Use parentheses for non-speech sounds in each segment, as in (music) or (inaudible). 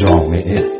جامعه.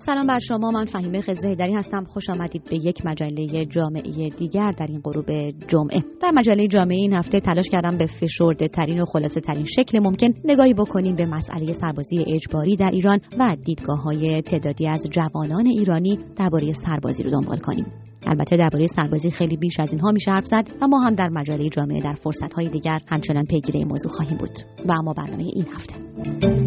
سلام بر شما من فهیمه خزر هیدری هستم. خوش آمدید به یک مجله جامعه دیگر در این غروب جمعه. در مجله جامعه این هفته تلاش کردم به فشرده ترین و خلاصه ترین شکل ممکن نگاهی بکنیم به مسئله سربازی اجباری در ایران و دیدگاه های تعدادی از جوانان ایرانی درباره سربازی رو دنبال کنیم. البته درباره سربازی خیلی بیش از اینها میشه حرف زد و ما هم در مجله جامعه در فرصت های دیگر همچنان پیگیر موضوع خواهیم بود. و اما برنامه این هفته.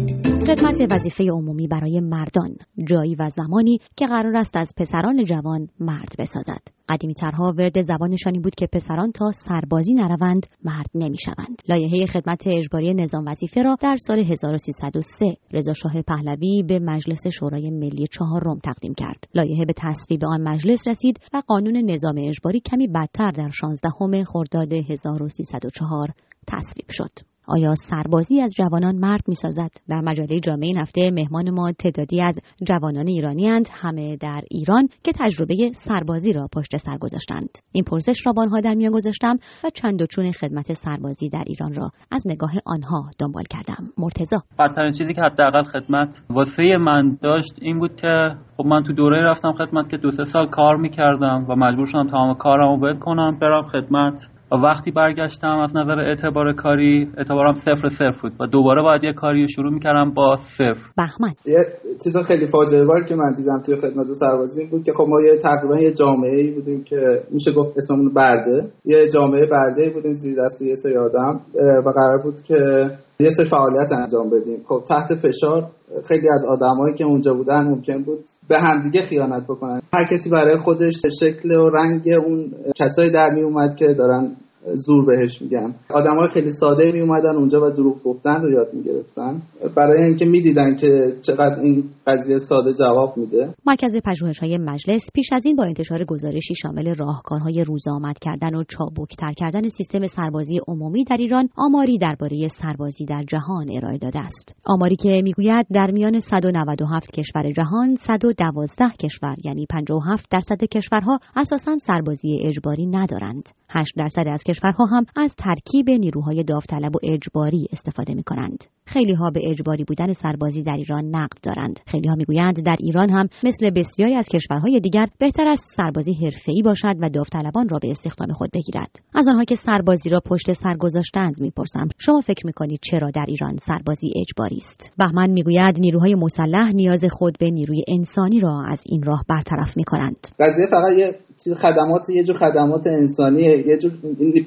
خدمت وظیفه عمومی برای مردان جایی و زمانی که قرار است از پسران جوان مرد بسازد. قدیمی ترها ورد زبانشانی بود که پسران تا سربازی نروند مرد نمی‌شوند. لایحه خدمت اجباری نظام وظیفه را در سال 1303 رضا شاه پهلوی به مجلس شورای ملی چهارم تقدیم کرد. لایحه به تصویب آن مجلس رسید و قانون نظام اجباری کمی بدتر در 16 خرداد 1304 تصویب شد. آیا سربازی از جوانان مرد می سازد؟ در مجله جامعه این هفته مهمان ما تعدادی از جوانان ایرانی هند همه در ایران که تجربه سربازی را پشت سر گذاشتند. این پرسش را با آنها در میان گذاشتم و چند و چون خدمت سربازی در ایران را از نگاه آنها دنبال کردم. مرتضی بدترین چیزی که حداقل خدمت واسه من داشت این بود که خب من تو دوره رفتم خدمت که دو سه سال کار می‌کردم و مجبور شدم تمام کارم رو کنم برم خدمت وقتی برگشتم از نظر اعتبار کاری اعتبارم صفر صفر بود و دوباره باید یه کاری شروع می‌کردم با صفر. بهمن. یه چیز خیلی فاجعه بار که من دیدم توی خدمت سربازی بود که خب ما یه تقریبا یه جامعه ای بودیم که میشه گفت اسممون برده. یه جامعه برده ای بودیم زیر دست یه سری آدم و قرار بود که یه سری فعالیت انجام بدیم. خب تحت فشار خیلی از آدمایی که اونجا بودن ممکن بود به همدیگه خیانت بکنن. هر کسی برای خودش شکل و رنگ اون کسایی در می اومد که دارن زور بهش میگن. های خیلی ساده می اومدن اونجا و دروغ گفتن رو یاد می‌گرفتن. برای اینکه می‌دیدن که چقدر این قضیه ساده جواب میده. مرکز های مجلس پیش از این با انتشار گزارشی شامل راهکارهای روزآمد کردن و چابکتر کردن سیستم سربازی عمومی در ایران آماری درباره سربازی در جهان ارائه داده است. آماری که می‌گوید در میان 197 کشور جهان 112 کشور یعنی 57 درصد کشورها اساسا سربازی اجباری ندارند. 8 درصد از کشورها هم از ترکیب نیروهای داوطلب و اجباری استفاده می کنند. خیلی ها به اجباری بودن سربازی در ایران نقد دارند. خیلی ها می‌گویند در ایران هم مثل بسیاری از کشورهای دیگر بهتر است سربازی حرفه‌ای باشد و داوطلبان را به استخدام خود بگیرد. از آنها که سربازی را پشت سر گذاشتند می‌پرسم شما فکر می‌کنید چرا در ایران سربازی اجباری است؟ بهمن می‌گوید نیروهای مسلح نیاز خود به نیروی انسانی را از این راه برطرف می‌کنند. قضیه فقط یه چیز خدمات یه جور خدمات انسانیه یه جور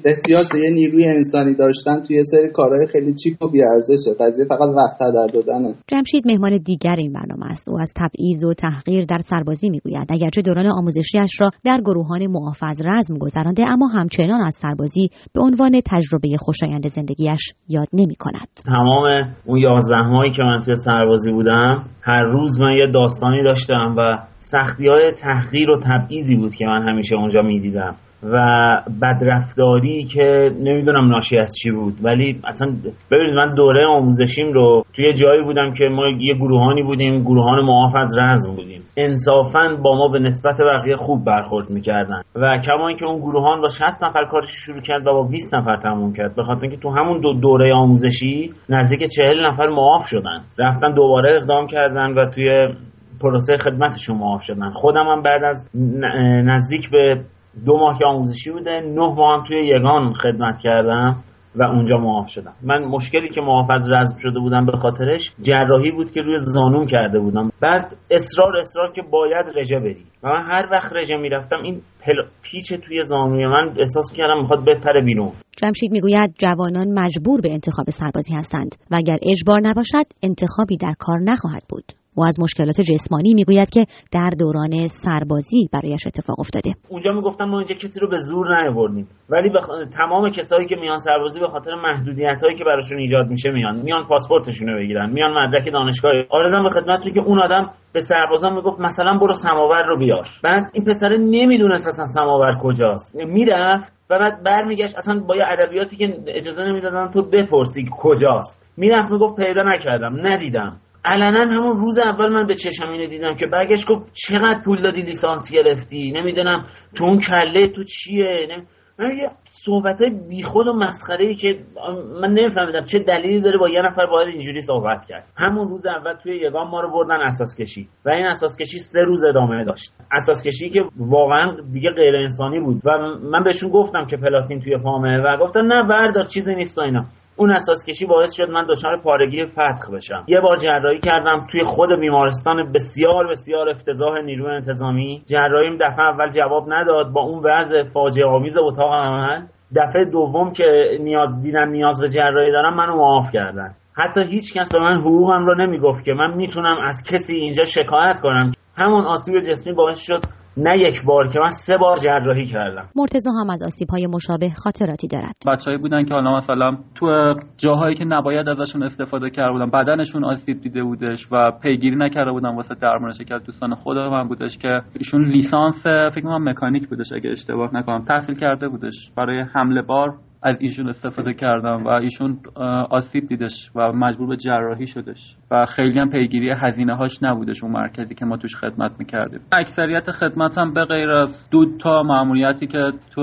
احتیاج به یه نیروی انسانی داشتن توی یه سری کارهای خیلی چیپ و بیارزشه. قضیه فقط وقت هدر دادنه. جمشید مهمان دیگر این برنامه است. او از تبعیض و تحقیر در سربازی می‌گوید. اگرچه دوران آموزشیش را در گروهان محافظ رزم گذرانده اما همچنان از سربازی به عنوان تجربه خوشایند زندگیش یاد نمی کند تمام اون یازده ماهی که من توی سربازی بودم هر روز من یه داستانی داشتم و سختی های تحقیر و تبعیضی بود که من همیشه اونجا می‌دیدم. و بدرفتاری که نمی‌دونم ناشی از چی بود. ولی اصلا ببینید من دوره آموزشیم رو توی جایی بودم که ما یه گروهانی بودیم گروهان معاف از رزم بودیم. انصافا با ما به نسبت بقیه خوب برخورد می‌کردن. و کما اینکه اون گروهان با 60 نفر کارش شروع کرد و با 20 نفر تموم کرد به خاطر اینکه تو همون دو دوره آموزشی نزدیک 40 نفر معاف شدن. رفتن دوباره اقدام کردن و توی پروسه خدمتشون معاف شدن. خودم هم بعد از نزدیک به دو ماه که آموزشی بوده نه ماه هم توی یگان خدمت کردم و اونجا معاف شدم. من مشکلی که معاف از رزم شده بودم به خاطرش جراحی بود که روی زانون کرده بودم. بعد اصرار اصرار که باید رژه بری و من هر وقت رژه می‌رفتم این پیچ توی زانوی من احساس کردم می‌خواد بپره بیرون. جمشید می‌گوید جوانان مجبور به انتخاب سربازی هستند. و اگر اجبار نباشد انتخابی در کار نخواهد بود. و از مشکلات جسمانی می‌گوید که در دوران سربازی برایش اتفاق افتاده. اونجا می‌گفتم ما اینجا کسی رو به زور نیاوردیم. ولی بخ... تمام کسایی که میان سربازی به خاطر محدودیت هایی که براشون ایجاد میشه میان. میان پاسپورتشون رو بگیرن میان مدرک دانشگاه آرزم به خدمتتون که اون آدم به سربازان می‌گفت مثلا برو سماور رو بیار. بعد این پسر نمی‌دونست اصلا سماور کجاست. می‌رفت و بعد برمیگشت. اصلا با یه ادبیاتی که اجازه نمی‌دادن تو بپرسی کجاست. می‌رفت می‌گفت پیدا نکردم ندیدم. علنا همون روز اول من به چشم اینو دیدم که برگشت گفت چقدر پول دادی لیسانس گرفتی؟ نمی‌دونم تو اون کله تو چیه؟ یه صحبت های بیخود و مسخره ای که من نمیفهمیدم چه دلیلی داره با یه نفر باید اینجوری صحبت کرد. همون روز اول توی یگان ما رو بردن اساس کشی و این اساس کشی سه روز ادامه داشت. اساس کشی که واقعا دیگه غیر انسانی بود و من بهشون گفتم که پلاتین توی پامه و گفتن نه بردار چیزی نیست اینا. اون اساس کشی باعث شد من دچار پارگی فتق بشم. یه بار جراحی کردم توی خود بیمارستان بسیار بسیار افتضاح نیروی انتظامی. جراحیم دفعه اول جواب نداد. با اون وضع فاجعه آمیز اتاق عمل دفعه دوم که نیاز دیدن نیاز به جراحی دارم منو معاف کردن. حتی هیچ کس به من حقوقم رو نمی‌گفت که من می‌تونم از کسی اینجا شکایت کنم. همون آسیب جسمی باعث شد نه یک بار که من سه بار جراحی کردم. مرتضی هم از آسیب های مشابه خاطراتی دارد. بچههایی بودن که حالا مثلا تو جاهایی که نباید ازشون استفاده کرده بودن بدنشون آسیب دیده بودش و پیگیری نکرده بودن واسه درمانش که دوستان خود من بودش که ایشون لیسانس فکر کنم مکانیک بودش اگه اشتباه نکنم تحصیل کرده بودش برای حمله بار. از ایشون استفاده کردم و ایشون آسیب دیدش و مجبور به جراحی شدش و خیلی هم پیگیری هزینه هاش نبودش اون مرکزی که ما توش خدمت می‌کردیم. اکثریت خدمت هم به غیر از دو تا ماموریتی که تو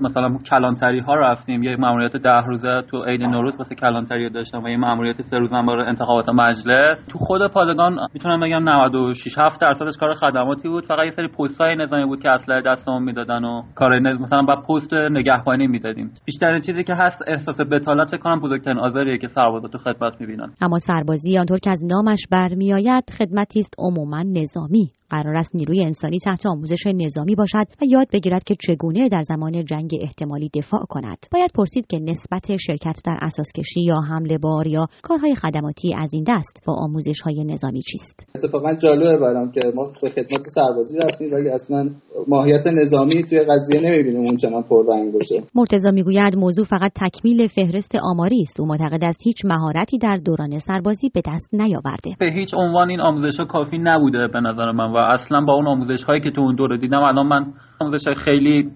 مثلا کلانتری ها رفتیم یه ماموریت ده روزه تو عید نوروز واسه کلانتری داشتم و یه ماموریت سه روزه برای انتخابات مجلس. تو خود پادگان می‌تونم بگم 96 7 درصدش کار خدماتی بود. فقط یه سری پستای نظامی بود که اسلحه دستمون می‌دادن و کار مثلا با پست نگهبانی می‌دادیم. بیشتر چیزی که هست احساس بتالت کنم بزرگترین آزاریه که سربازا تو خدمت می‌بینن. اما سربازی آنطور که از نامش برمیآید خدمتی است عموما نظامی. قرار است نیروی انسانی تحت آموزش نظامی باشد و یاد بگیرد که چگونه در زمان جنگ احتمالی دفاع کند. باید پرسید که نسبت شرکت در اساسکشی یا حمله بار یا کارهای خدماتی از این دست با آموزش های نظامی چیست؟ اتفاقا جالبه برام که ما به خدمت سربازی رفتیم ولی اصلا ماهیت نظامی توی قضیه نمی‌بینیم اونچنان پررنگ باشه. مرتضی می‌گوید موضوع فقط تکمیل فهرست آماری است. او معتقد است هیچ مهارتی در دوران سربازی به دست نیاورده. به هیچ عنوان این آموزش ها کافی نبوده به نظر من. و اصلا با اون آموزش هایی که تو اون دوره دیدم الان من آموزش خیلی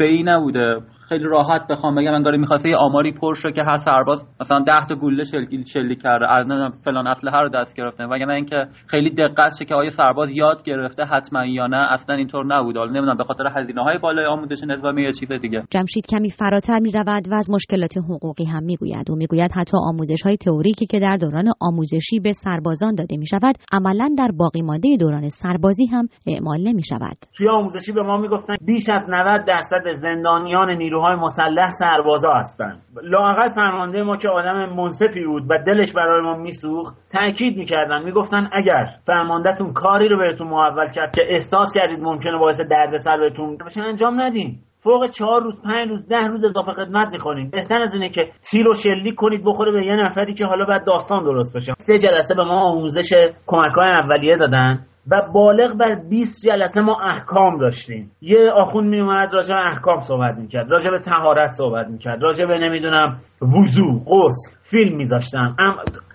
ای نبوده. خیلی راحت بخوام بگم انگار می‌خواسته یه آماری پر که هر سرباز مثلا 10 تا گوله شلیک شلیک کرده. از فلان اسلحه رو دست گرفته. وگرنه اینکه خیلی دقت شه که آیا سرباز یاد گرفته حتما یا نه اصلا اینطور نبود. حالا نمی‌دونم به خاطر هزینه های بالای آموزش نظامی یا چیز دیگه. جمشید کمی فراتر می‌رود و از مشکلات حقوقی هم می‌گوید. و می‌گوید حتی آموزش های تئوریکی که در دوران آموزشی به سربازان داده می شود عملا در باقی مانده دوران سربازی هم اعمال نمی شود توی آموزشی به ما می‌گفتن بیش از 90 درصد زندانیان نیروهای مسلح سربازا هستند لاقل فرمانده ما که آدم منصفی بود و دلش برای ما میسوخت تاکید می‌کردن می‌گفتن اگر فرماندهتون کاری رو بهتون محول کرد که احساس کردید ممکنه باعث دردسر بهتون بشه انجام ندین. فوق چهار روز پنج روز ده روز اضافه خدمت می‌کنید بهتر از اینه که تیر و شلیک کنید بخوره به یه نفری که حالا بعد داستان درست بشه. سه جلسه به ما آموزش کمک های اولیه دادن. و بالغ بر 20 جلسه ما احکام داشتیم. یه آخون می اومد راجع به احکام صحبت می‌کرد راجع به تهارت صحبت می‌کرد راجع به نمی‌دونم وضو غسل. فیلم میذاشتن.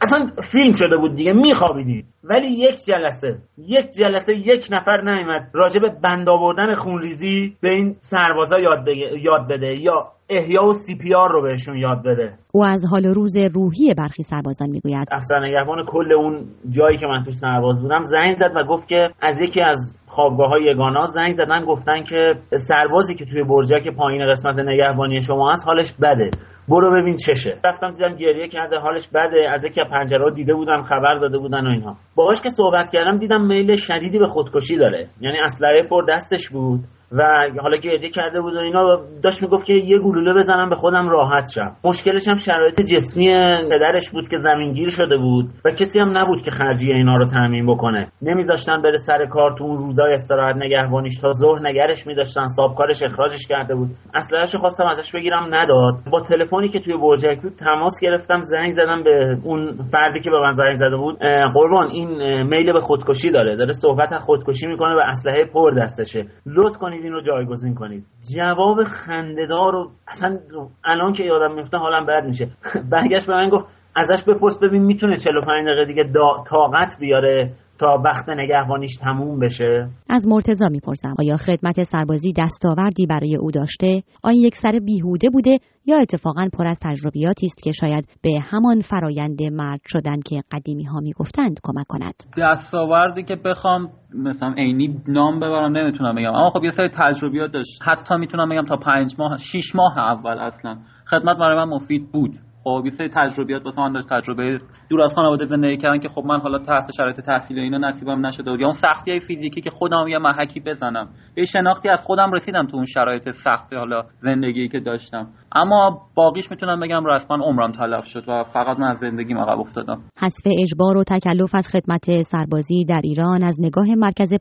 اصلا فیلم شده بود دیگه میخوابیدی. ولی یک جلسه یک جلسه یک نفر نیومد راجع به بند آوردن خونریزی به این سربازا یاد, یاد بده یا احیا و سی پی آر رو بهشون یاد بده. او از حال روز روحی برخی سربازان می‌گوید. افسر نگهبان کل اون جایی که من توش سرباز بودم زنگ زد و گفت که از یکی از خوابگاه های یگانات زنگ زدن گفتن که سربازی که توی برجک پایین قسمت نگهبانی شما هست حالش بده. برو ببین چشه. رفتم دیدم گریه کرده حالش بده. از یکی پنجره دیده بودم خبر داده بودن و اینها باهاش که صحبت کردم دیدم میل شدیدی به خودکشی داره. یعنی اسلحه پر دستش بود. و حالا گریه کرده بود و اینا داشت می‌گفت که یه گلوله بزنم به خودم راحت شم. مشکلش هم شرایط جسمی پدرش بود که زمینگیر شده بود و کسی هم نبود که خرجی اینا رو تعمین بکنه. نمیذاشتن بره سر کار تو اون روزای استراحت نگهبانیش. تا ظهر نگرش میداشتن سابکارش اخراجش کرده بود. اصلاحش خواستم ازش بگیرم نداد. با تلفنی که توی برجک بود تماس گرفتم زنگ زدم به اون فردی که به من زنگ زده بود. قربان این میل به خودکشی داره. داره صحبت خودکشی می‌کنه و اسلحه پر دستشه. لطف کنید این رو جایگزین کنید. جواب خندهدار رو اصلا الان که یادم میفته حالم بد میشه. (laughs) برگشت به من گفت ازش بپرس ببین می‌تونه 45 دقیقه دیگه طاقت بیاره. تا وقت نگهبانیش تموم بشه؟ از مرتزا می‌پرسم آیا خدمت سربازی دستاوردی برای او داشته؟ آیا یک سر بیهوده بوده یا اتفاقا پر از تجربیاتی است که شاید به همان فرایند مرد شدن که قدیمی ها می‌گفتند کمک کند؟ دستاوردی که بخوام مثلا عینی نام ببرم نمی‌تونم بگم. اما خب یه سری تجربیات داشت. حتی می‌تونم بگم تا پنج ماه شیش ماه اول اصلا. خدمت برای من مفید بود. خب یه سری تجربیات واسه من داشت تجربه دور از خانواده زندگی کردن که خب من حالا تحت شرایط تحصیل و اینا نصیبم نشده بود. یا اون سختی های فیزیکی که خودم یه محکی بزنم. یه شناختی از خودم رسیدم تو اون شرایط سخت حالا زندگی که داشتم. اما باقیش می‌تونم بگم رسما عمرم تلف شد و فقط من از زندگی عقب افتادم. حذف اجبار و تکلف از خدمت سربازی در ایران از نگاه مرکز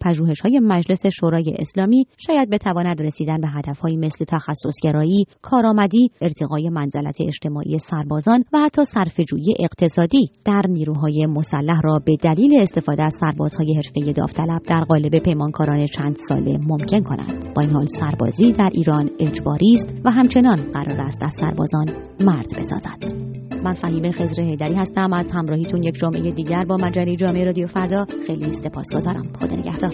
های مجلس شورای اسلامی شاید بتواند رسیدن به هدفهایی مثل تخصصگرایی، کارآمدی، ارتقای منزلت اجتماعی سربازان و حتی صرفه‌جویی اقتصادی در نیروهای مسلح را به دلیل استفاده از سربازهای حرفه داوطلب در قالب پیمانکاران چند ساله ممکن کند با این حال سربازی در ایران اجباری است و همچنان قرار است از سربازان مرد بسازد. من فهیم خزر هیدری هستم. از همراهیتون یک جامعه دیگر با مجله جامعه رادیو فردا. خیلی سپاسگزارم. خدا نگهدار.